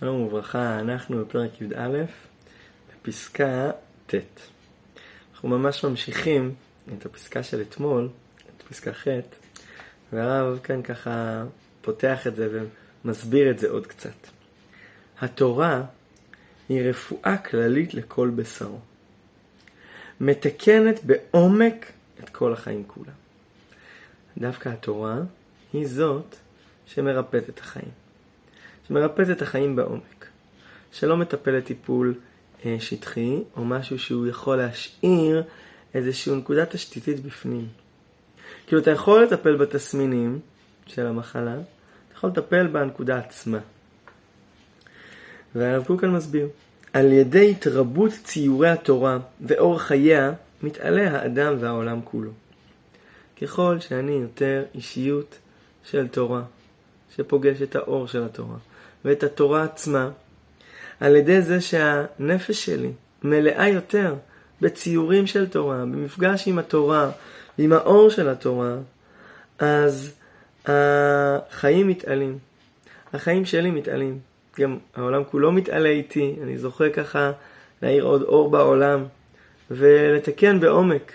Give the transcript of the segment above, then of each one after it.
שלום וברכה, אנחנו בפרק י"א, בפסקה ט'. אנחנו ממש ממשיכים את הפסקה של אתמול, את פסקה ח', והרב כאן ככה פותח את זה ומסביר את זה עוד קצת. התורה היא רפואה כללית לכל בשרו. מתקנת בעומק את כל החיים כולם. דווקא התורה היא זאת שמרפאת את החיים. שמרפאת את החיים בעומק. שלא מטפלת טיפול אה, שטחי, או משהו שהוא יכול להשאיר איזושהי נקודה תשתיתית בפנים. כאילו אתה יכול לטפל בתסמינים של המחלה, אתה יכול לטפל בנקודה עצמה. והרב קוק כאן מסביר, על ידי התרבות ציורי התורה ואור חייה, מתעלה האדם והעולם כולו. ככל שאני יותר אישיות של תורה, שפוגש את האור של התורה, ואת התורה עצמה, על ידי זה שהנפש שלי מלאה יותר בציורים של תורה, במפגש עם התורה, עם האור של התורה, אז החיים מתעלים. החיים שלי מתעלים. גם העולם כולו מתעלה איתי, אני זוכה ככה להאיר עוד אור בעולם ולתקן בעומק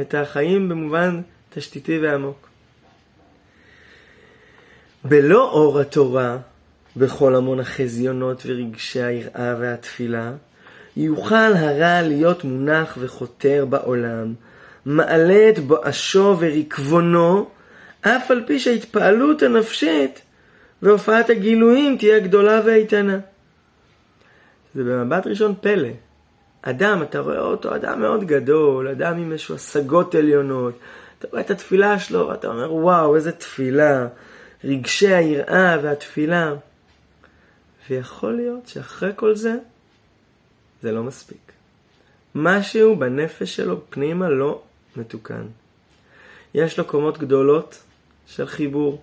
את החיים במובן תשתיתי ועמוק. בלא אור התורה, בכל המון החזיונות ורגשי היראה והתפילה, יוכל הרע להיות מונח וחותר בעולם, מעלה את בואשו ורקבונו, אף על פי שההתפעלות הנפשית והופעת הגילויים תהיה גדולה ואיתנה. זה במבט ראשון פלא. אדם, אתה רואה אותו, אדם מאוד גדול, אדם עם איזשהו השגות עליונות. אתה רואה את התפילה שלו, ואתה אומר, וואו, איזה תפילה. רגשי היראה והתפילה. ויכול להיות שאחרי כל זה, זה לא מספיק. משהו בנפש שלו פנימה לא מתוקן. יש לו קומות גדולות של חיבור,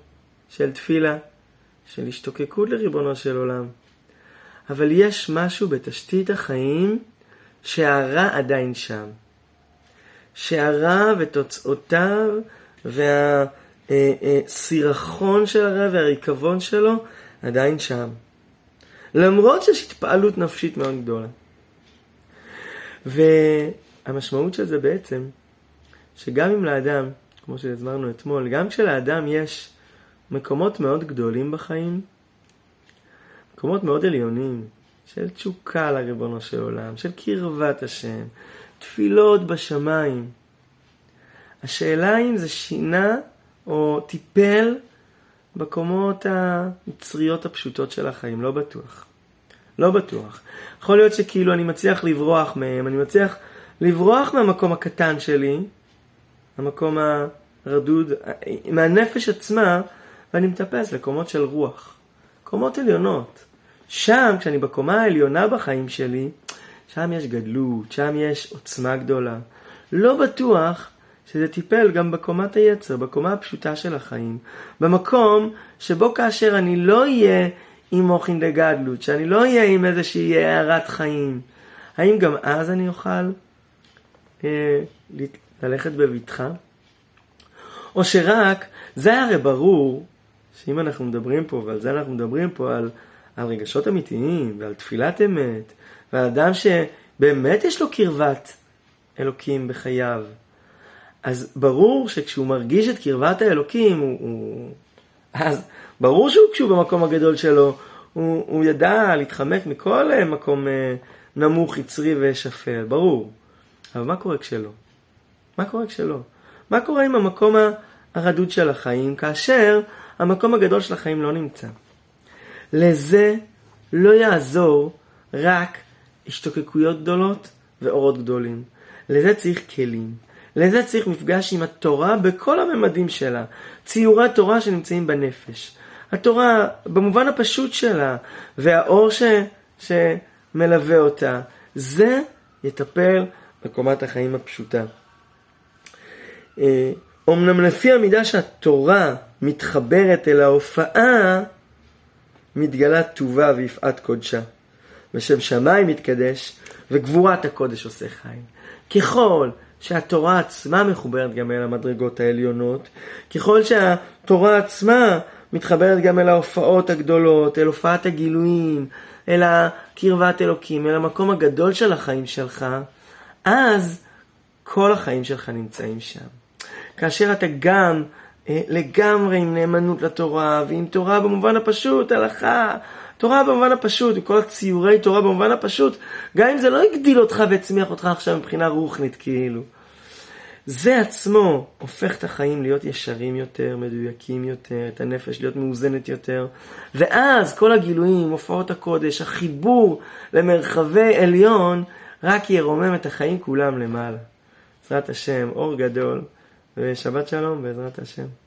של תפילה, של השתוקקות לריבונו של עולם. אבל יש משהו בתשתית החיים שהרע עדיין שם. שהרע ותוצאותיו והסירחון של הרע והריקבון שלו עדיין שם. למרות שיש התפעלות נפשית מאוד גדולה. והמשמעות של זה בעצם, שגם אם לאדם, כמו שהסברנו אתמול, גם כשלאדם יש מקומות מאוד גדולים בחיים, מקומות מאוד עליונים, של תשוקה לריבונו של עולם, של קרבת השם, תפילות בשמיים. השאלה אם זה שינה או טיפל בקומות היצריות הפשוטות של החיים, לא בטוח. לא בטוח. יכול להיות שכאילו אני מצליח לברוח מהם, אני מצליח לברוח מהמקום הקטן שלי, המקום הרדוד, מהנפש עצמה, ואני מטפס לקומות של רוח. קומות עליונות. שם, כשאני בקומה העליונה בחיים שלי, שם יש גדלות, שם יש עוצמה גדולה. לא בטוח שזה טיפל גם בקומת היצר, בקומה הפשוטה של החיים. במקום שבו כאשר אני לא אהיה עם מוחין דגדלות, שאני לא אהיה עם איזושהי הערת חיים, האם גם אז אני אוכל אה, ללכת בבטחה? או שרק, זה הרי ברור שאם אנחנו מדברים פה, ועל זה אנחנו מדברים פה, על, על רגשות אמיתיים, ועל תפילת אמת, ועל אדם שבאמת יש לו קרבת אלוקים בחייו, אז ברור שכשהוא מרגיש את קרבת האלוקים, הוא, הוא... אז ברור שהוא כשהוא במקום הגדול שלו, הוא, הוא ידע להתחמק מכל אה, מקום אה, נמוך, יצרי ושפל, ברור. אבל מה קורה כשלא? מה קורה כשלא? מה קורה עם המקום הרדוד של החיים, כאשר המקום הגדול של החיים לא נמצא? לזה לא יעזור רק השתוקקויות גדולות ואורות גדולים. לזה צריך כלים. לזה צריך מפגש עם התורה בכל הממדים שלה. ציורי התורה שנמצאים בנפש. התורה במובן הפשוט שלה, והאור ש, שמלווה אותה, זה יטפל בקומת החיים הפשוטה. אומנם אה, לפי המידה שהתורה מתחברת אל ההופעה, מתגלה טובה ויפעת קודשה. ושם שמיים מתקדש, וגבורת הקודש עושה חיים. ככל שהתורה עצמה מחוברת גם אל המדרגות העליונות, ככל שהתורה עצמה מתחברת גם אל ההופעות הגדולות, אל הופעת הגילויים, אל הקרבת אלוקים, אל המקום הגדול של החיים שלך, אז כל החיים שלך נמצאים שם. כאשר אתה גם אה, לגמרי עם נאמנות לתורה, ועם תורה במובן הפשוט, הלכה, תורה במובן הפשוט, וכל הציורי תורה במובן הפשוט, גם אם זה לא הגדיל אותך והצמיח אותך עכשיו מבחינה רוחנית כאילו. זה עצמו הופך את החיים להיות ישרים יותר, מדויקים יותר, את הנפש להיות מאוזנת יותר, ואז כל הגילויים, הופעות הקודש, החיבור למרחבי עליון, רק ירומם את החיים כולם למעלה. בעזרת השם, אור גדול, ושבת שלום בעזרת השם.